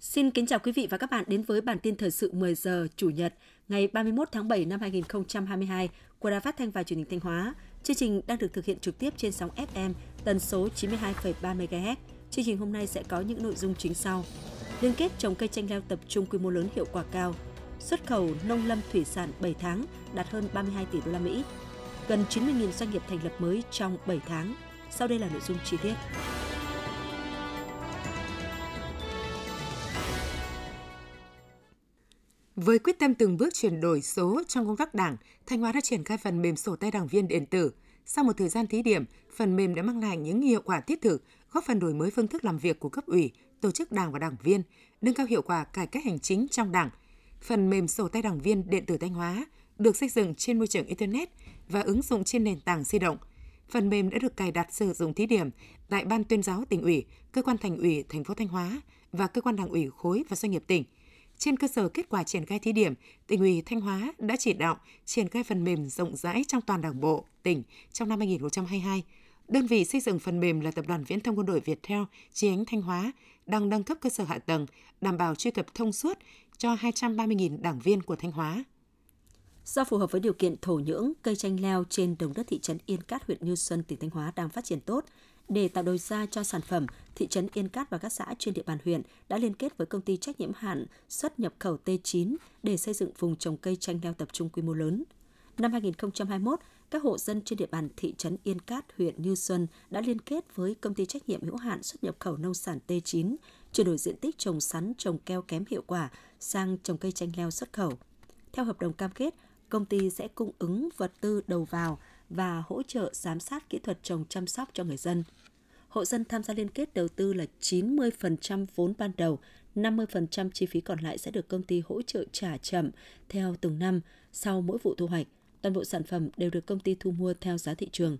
Xin kính chào quý vị và các bạn đến với bản tin thời sự 10 giờ Chủ nhật ngày 31 tháng 7 năm 2022 của Đài Phát thanh và Truyền hình Thanh Hóa. Chương trình đang được thực hiện trực tiếp trên sóng FM tần số 92,3 MHz. Chương trình hôm nay sẽ có những nội dung chính sau: Liên kết trồng cây chanh leo tập trung quy mô lớn hiệu quả cao, xuất khẩu nông lâm thủy sản 7 tháng đạt hơn 32 tỷ đô la Mỹ. Gần 90.000 doanh nghiệp thành lập mới trong 7 tháng. Sau đây là nội dung chi tiết. Với quyết tâm từng bước chuyển đổi số trong công tác đảng, Thanh Hóa đã triển khai phần mềm sổ tay đảng viên điện tử. Sau một thời gian thí điểm, phần mềm đã mang lại những hiệu quả thiết thực, góp phần đổi mới phương thức làm việc của cấp ủy, tổ chức đảng và đảng viên, nâng cao hiệu quả cải cách hành chính trong đảng. Phần mềm sổ tay đảng viên điện tử Thanh Hóa được xây dựng trên môi trường Internet và ứng dụng trên nền tảng di động. Phần mềm đã được cài đặt sử dụng thí điểm tại Ban tuyên giáo tỉnh ủy, cơ quan thành ủy thành phố Thanh Hóa và cơ quan đảng ủy khối và doanh nghiệp tỉnh – trên cơ sở kết quả triển khai thí điểm, tỉnh ủy Thanh Hóa đã chỉ đạo triển khai phần mềm rộng rãi trong toàn Đảng bộ tỉnh trong năm 2022. Đơn vị xây dựng phần mềm là Tập đoàn Viễn thông Quân đội Việt Theo chi nhánh Thanh Hóa đang nâng cấp cơ sở hạ tầng, đảm bảo truy cập thông suốt cho 230.000 đảng viên của Thanh Hóa. Do phù hợp với điều kiện thổ nhưỡng, cây chanh leo trên đồng đất thị trấn Yên Cát, huyện Như Xuân, tỉnh Thanh Hóa đang phát triển tốt, để tạo đầu ra cho sản phẩm, thị trấn Yên Cát và các xã trên địa bàn huyện đã liên kết với công ty trách nhiệm hạn xuất nhập khẩu T9 để xây dựng vùng trồng cây chanh leo tập trung quy mô lớn. Năm 2021, các hộ dân trên địa bàn thị trấn Yên Cát, huyện Như Xuân đã liên kết với công ty trách nhiệm hữu hạn xuất nhập khẩu nông sản T9, chuyển đổi diện tích trồng sắn, trồng keo kém hiệu quả sang trồng cây chanh leo xuất khẩu. Theo hợp đồng cam kết, công ty sẽ cung ứng vật tư đầu vào và hỗ trợ giám sát kỹ thuật trồng chăm sóc cho người dân. Hộ dân tham gia liên kết đầu tư là 90% vốn ban đầu, 50% chi phí còn lại sẽ được công ty hỗ trợ trả chậm theo từng năm sau mỗi vụ thu hoạch. Toàn bộ sản phẩm đều được công ty thu mua theo giá thị trường.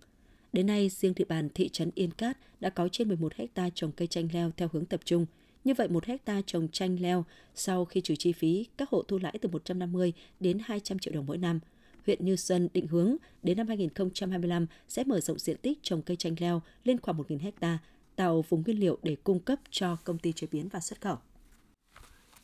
Đến nay, riêng địa bàn thị trấn Yên Cát đã có trên 11 hecta trồng cây chanh leo theo hướng tập trung. Như vậy, một hecta trồng chanh leo sau khi trừ chi phí, các hộ thu lãi từ 150 đến 200 triệu đồng mỗi năm – huyện Như Xuân định hướng đến năm 2025 sẽ mở rộng diện tích trồng cây chanh leo lên khoảng 1.000 hecta, tạo vùng nguyên liệu để cung cấp cho công ty chế biến và xuất khẩu.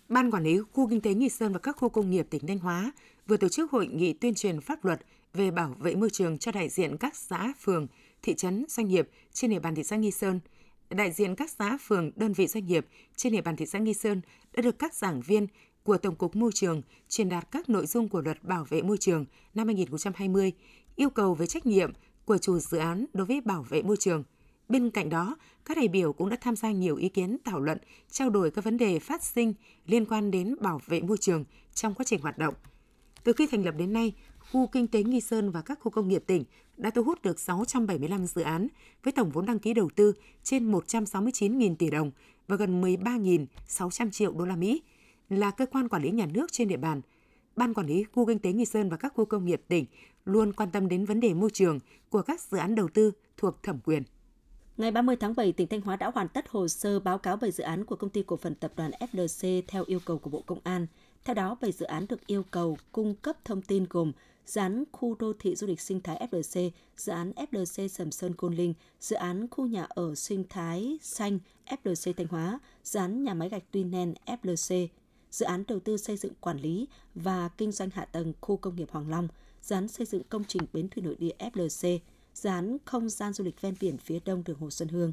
Ban quản lý khu kinh tế Nghi Sơn và các khu công nghiệp tỉnh Thanh Hóa vừa tổ chức hội nghị tuyên truyền pháp luật về bảo vệ môi trường cho đại diện các xã, phường, thị trấn, doanh nghiệp trên địa bàn thị xã Nghi Sơn. Đại diện các xã, phường, đơn vị doanh nghiệp trên địa bàn thị xã Nghi Sơn đã được các giảng viên, của Tổng cục Môi trường truyền đạt các nội dung của Luật Bảo vệ môi trường năm 2020, yêu cầu về trách nhiệm của chủ dự án đối với bảo vệ môi trường. Bên cạnh đó, các đại biểu cũng đã tham gia nhiều ý kiến thảo luận, trao đổi các vấn đề phát sinh liên quan đến bảo vệ môi trường trong quá trình hoạt động. Từ khi thành lập đến nay, khu kinh tế Nghi Sơn và các khu công nghiệp tỉnh đã thu hút được 675 dự án với tổng vốn đăng ký đầu tư trên 169.000 tỷ đồng và gần 13.600 triệu đô la Mỹ là cơ quan quản lý nhà nước trên địa bàn, Ban quản lý khu kinh tế Nghi Sơn và các khu công nghiệp tỉnh luôn quan tâm đến vấn đề môi trường của các dự án đầu tư thuộc thẩm quyền. Ngày 30 tháng 7, tỉnh Thanh Hóa đã hoàn tất hồ sơ báo cáo về dự án của công ty cổ phần tập đoàn FLC theo yêu cầu của Bộ Công an. Theo đó, về dự án được yêu cầu cung cấp thông tin gồm dự án khu đô thị du lịch sinh thái FLC, dự án FLC Sầm Sơn Côn Linh, dự án khu nhà ở sinh thái xanh FLC Thanh Hóa, dự án nhà máy gạch Tuy Nen FLC, dự án đầu tư xây dựng quản lý và kinh doanh hạ tầng khu công nghiệp Hoàng Long, dự án xây dựng công trình bến thủy nội địa FLC, dự án không gian du lịch ven biển phía đông đường Hồ Xuân Hương.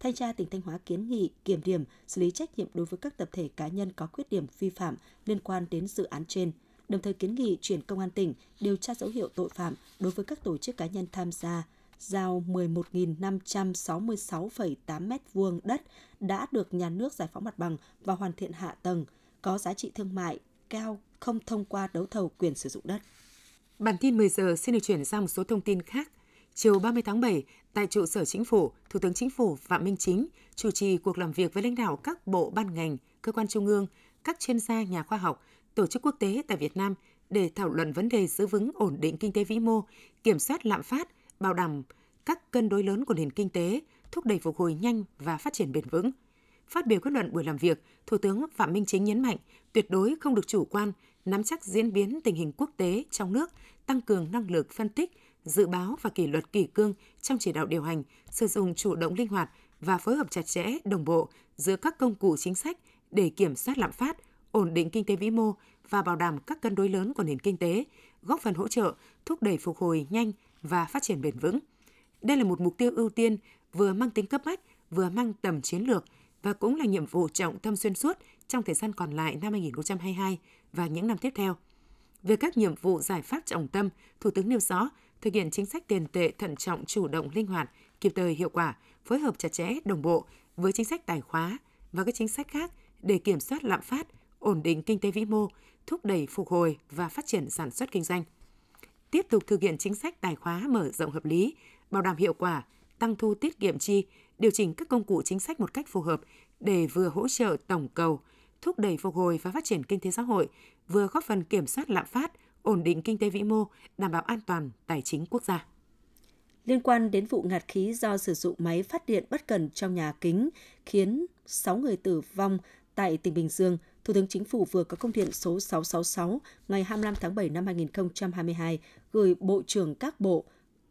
Thanh tra tỉnh Thanh Hóa kiến nghị kiểm điểm, xử lý trách nhiệm đối với các tập thể cá nhân có khuyết điểm vi phạm liên quan đến dự án trên, đồng thời kiến nghị chuyển công an tỉnh điều tra dấu hiệu tội phạm đối với các tổ chức cá nhân tham gia giao 11.566,8 m2 đất đã được nhà nước giải phóng mặt bằng và hoàn thiện hạ tầng – có giá trị thương mại cao không thông qua đấu thầu quyền sử dụng đất. Bản tin 10 giờ xin được chuyển sang một số thông tin khác. Chiều 30 tháng 7, tại trụ sở chính phủ, Thủ tướng Chính phủ Phạm Minh Chính chủ trì cuộc làm việc với lãnh đạo các bộ ban ngành, cơ quan trung ương, các chuyên gia nhà khoa học, tổ chức quốc tế tại Việt Nam để thảo luận vấn đề giữ vững ổn định kinh tế vĩ mô, kiểm soát lạm phát, bảo đảm các cân đối lớn của nền kinh tế, thúc đẩy phục hồi nhanh và phát triển bền vững – Phát biểu kết luận buổi làm việc, Thủ tướng Phạm Minh Chính nhấn mạnh tuyệt đối không được chủ quan nắm chắc diễn biến tình hình quốc tế trong nước, tăng cường năng lực phân tích, dự báo và kỷ luật kỷ cương trong chỉ đạo điều hành, sử dụng chủ động linh hoạt và phối hợp chặt chẽ, đồng bộ giữa các công cụ chính sách để kiểm soát lạm phát, ổn định kinh tế vĩ mô và bảo đảm các cân đối lớn của nền kinh tế, góp phần hỗ trợ thúc đẩy phục hồi nhanh và phát triển bền vững. Đây là một mục tiêu ưu tiên vừa mang tính cấp bách, vừa mang tầm chiến lược và cũng là nhiệm vụ trọng tâm xuyên suốt trong thời gian còn lại năm 2022 và những năm tiếp theo. Về các nhiệm vụ giải pháp trọng tâm, Thủ tướng nêu rõ thực hiện chính sách tiền tệ thận trọng, chủ động, linh hoạt, kịp thời, hiệu quả, phối hợp chặt chẽ, đồng bộ với chính sách tài khóa và các chính sách khác để kiểm soát lạm phát, ổn định kinh tế vĩ mô, thúc đẩy phục hồi và phát triển sản xuất kinh doanh. Tiếp tục thực hiện chính sách tài khóa mở rộng hợp lý, bảo đảm hiệu quả, tăng thu tiết kiệm chi, điều chỉnh các công cụ chính sách một cách phù hợp để vừa hỗ trợ tổng cầu, thúc đẩy phục hồi và phát triển kinh tế xã hội, vừa góp phần kiểm soát lạm phát, ổn định kinh tế vĩ mô, đảm bảo an toàn tài chính quốc gia. Liên quan đến vụ ngạt khí do sử dụng máy phát điện bất cần trong nhà kính khiến 6 người tử vong tại tỉnh Bình Dương, Thủ tướng Chính phủ vừa có công điện số 666 ngày 25 tháng 7 năm 2022 gửi Bộ trưởng các bộ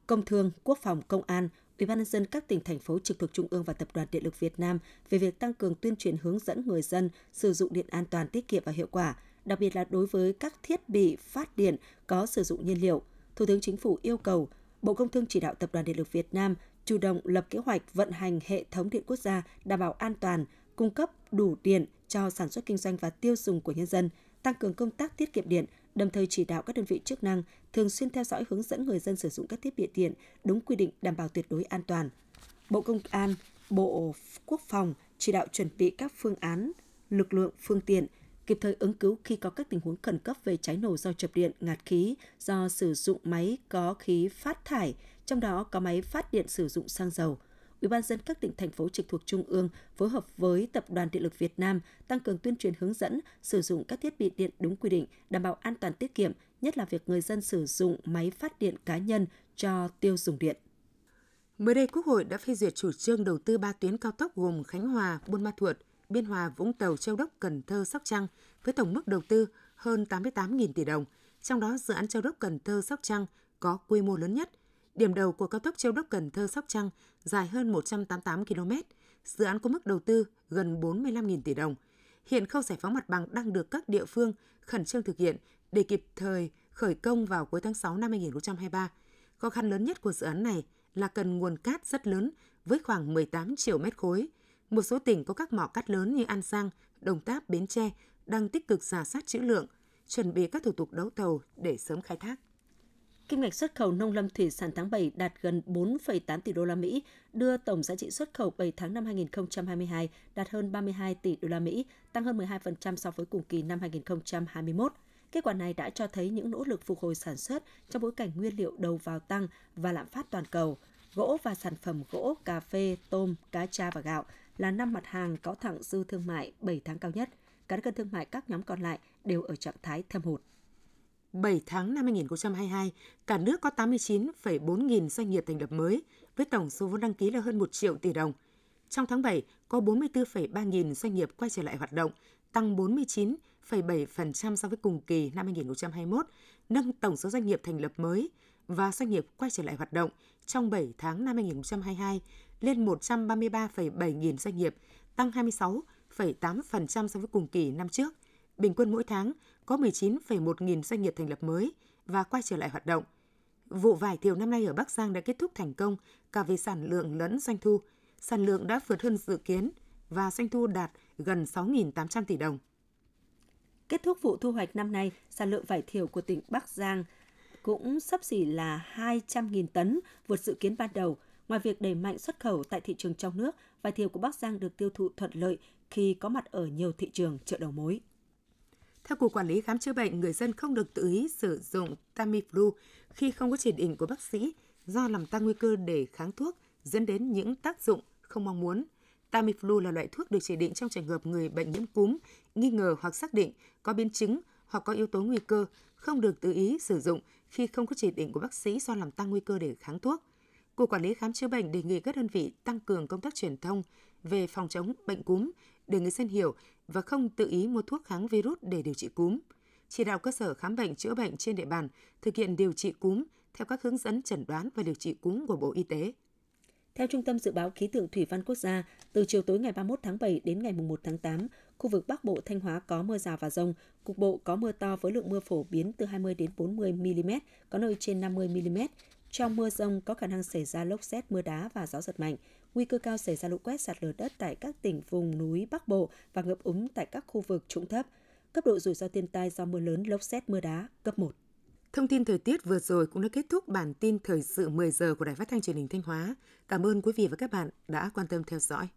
Công thương, Quốc phòng, Công an, Ủy ban nhân dân các tỉnh thành phố trực thuộc trung ương và Tập đoàn Điện lực Việt Nam về việc tăng cường tuyên truyền hướng dẫn người dân sử dụng điện an toàn, tiết kiệm và hiệu quả, đặc biệt là đối với các thiết bị phát điện có sử dụng nhiên liệu. Thủ tướng Chính phủ yêu cầu Bộ Công Thương chỉ đạo Tập đoàn Điện lực Việt Nam chủ động lập kế hoạch vận hành hệ thống điện quốc gia đảm bảo an toàn, cung cấp đủ điện cho sản xuất kinh doanh và tiêu dùng của nhân dân, tăng cường công tác tiết kiệm điện, đồng thời chỉ đạo các đơn vị chức năng thường xuyên theo dõi hướng dẫn người dân sử dụng các thiết bị điện đúng quy định đảm bảo tuyệt đối an toàn. Bộ Công an, Bộ Quốc phòng chỉ đạo chuẩn bị các phương án, lực lượng, phương tiện, kịp thời ứng cứu khi có các tình huống khẩn cấp về cháy nổ do chập điện, ngạt khí, do sử dụng máy có khí phát thải, trong đó có máy phát điện sử dụng xăng dầu – Ủy ban dân các tỉnh thành phố trực thuộc trung ương phối hợp với Tập đoàn Điện lực Việt Nam tăng cường tuyên truyền hướng dẫn sử dụng các thiết bị điện đúng quy định, đảm bảo an toàn tiết kiệm, nhất là việc người dân sử dụng máy phát điện cá nhân cho tiêu dùng điện. Mới đây, Quốc hội đã phê duyệt chủ trương đầu tư 3 tuyến cao tốc gồm Khánh Hòa, Buôn Ma Thuột, Biên Hòa, Vũng Tàu, Châu Đốc, Cần Thơ, Sóc Trăng với tổng mức đầu tư hơn 88.000 tỷ đồng. Trong đó, dự án Châu Đốc, Cần Thơ, Sóc Trăng có quy mô lớn nhất, Điểm đầu của cao tốc Châu Đốc Cần Thơ Sóc Trăng dài hơn 188 km. Dự án có mức đầu tư gần 45.000 tỷ đồng. Hiện khâu giải phóng mặt bằng đang được các địa phương khẩn trương thực hiện để kịp thời khởi công vào cuối tháng 6 năm 2023. Khó khăn lớn nhất của dự án này là cần nguồn cát rất lớn với khoảng 18 triệu mét khối. Một số tỉnh có các mỏ cát lớn như An Giang, Đồng Tháp, Bến Tre đang tích cực giả soát trữ lượng, chuẩn bị các thủ tục đấu thầu để sớm khai thác. Kim ngạch xuất khẩu nông lâm thủy sản tháng 7 đạt gần 4,8 tỷ đô la Mỹ, đưa tổng giá trị xuất khẩu 7 tháng năm 2022 đạt hơn 32 tỷ đô la Mỹ, tăng hơn 12% so với cùng kỳ năm 2021. Kết quả này đã cho thấy những nỗ lực phục hồi sản xuất trong bối cảnh nguyên liệu đầu vào tăng và lạm phát toàn cầu. Gỗ và sản phẩm gỗ, cà phê, tôm, cá tra và gạo là năm mặt hàng có thẳng dư thương mại 7 tháng cao nhất. Cán cân thương mại các nhóm còn lại đều ở trạng thái thâm hụt. 7 tháng năm 2022, cả nước có 89,4 nghìn doanh nghiệp thành lập mới, với tổng số vốn đăng ký là hơn 1 triệu tỷ đồng. Trong tháng 7, có 44,3 nghìn doanh nghiệp quay trở lại hoạt động, tăng 49,7% so với cùng kỳ năm 2021, nâng tổng số doanh nghiệp thành lập mới và doanh nghiệp quay trở lại hoạt động trong 7 tháng năm 2022 lên 133,7 nghìn doanh nghiệp, tăng 26,8% so với cùng kỳ năm trước. Bình quân mỗi tháng có 19,1 nghìn doanh nghiệp thành lập mới và quay trở lại hoạt động. Vụ vải thiều năm nay ở Bắc Giang đã kết thúc thành công cả về sản lượng lẫn doanh thu. Sản lượng đã vượt hơn dự kiến và doanh thu đạt gần 6.800 tỷ đồng. Kết thúc vụ thu hoạch năm nay, sản lượng vải thiều của tỉnh Bắc Giang cũng sắp xỉ là 200.000 tấn, vượt dự kiến ban đầu. Ngoài việc đẩy mạnh xuất khẩu tại thị trường trong nước, vải thiều của Bắc Giang được tiêu thụ thuận lợi khi có mặt ở nhiều thị trường chợ đầu mối. Theo Cục Quản lý Khám chữa bệnh, người dân không được tự ý sử dụng Tamiflu khi không có chỉ định của bác sĩ do làm tăng nguy cơ để kháng thuốc dẫn đến những tác dụng không mong muốn. Tamiflu là loại thuốc được chỉ định trong trường hợp người bệnh nhiễm cúm, nghi ngờ hoặc xác định có biến chứng hoặc có yếu tố nguy cơ, không được tự ý sử dụng khi không có chỉ định của bác sĩ do làm tăng nguy cơ để kháng thuốc. Cục Quản lý Khám chữa bệnh đề nghị các đơn vị tăng cường công tác truyền thông về phòng chống bệnh cúm để người dân hiểu và không tự ý mua thuốc kháng virus để điều trị cúm. chỉ đạo cơ sở khám bệnh chữa bệnh trên địa bàn thực hiện điều trị cúm theo các hướng dẫn chẩn đoán và điều trị cúm của Bộ Y tế. Theo Trung tâm Dự báo Khí tượng Thủy văn Quốc gia, từ chiều tối ngày 31 tháng 7 đến ngày 1 tháng 8, khu vực Bắc Bộ Thanh Hóa có mưa rào và rông, cục bộ có mưa to với lượng mưa phổ biến từ 20 đến 40 mm, có nơi trên 50 mm. Trong mưa rông có khả năng xảy ra lốc xét, mưa đá và gió giật mạnh. Nguy cơ cao xảy ra lũ quét sạt lở đất tại các tỉnh vùng núi Bắc Bộ và ngập úng tại các khu vực trũng thấp. Cấp độ rủi ro thiên tai do mưa lớn, lốc xét, mưa đá cấp 1. Thông tin thời tiết vừa rồi cũng đã kết thúc bản tin thời sự 10 giờ của Đài Phát thanh Truyền hình Thanh Hóa. Cảm ơn quý vị và các bạn đã quan tâm theo dõi.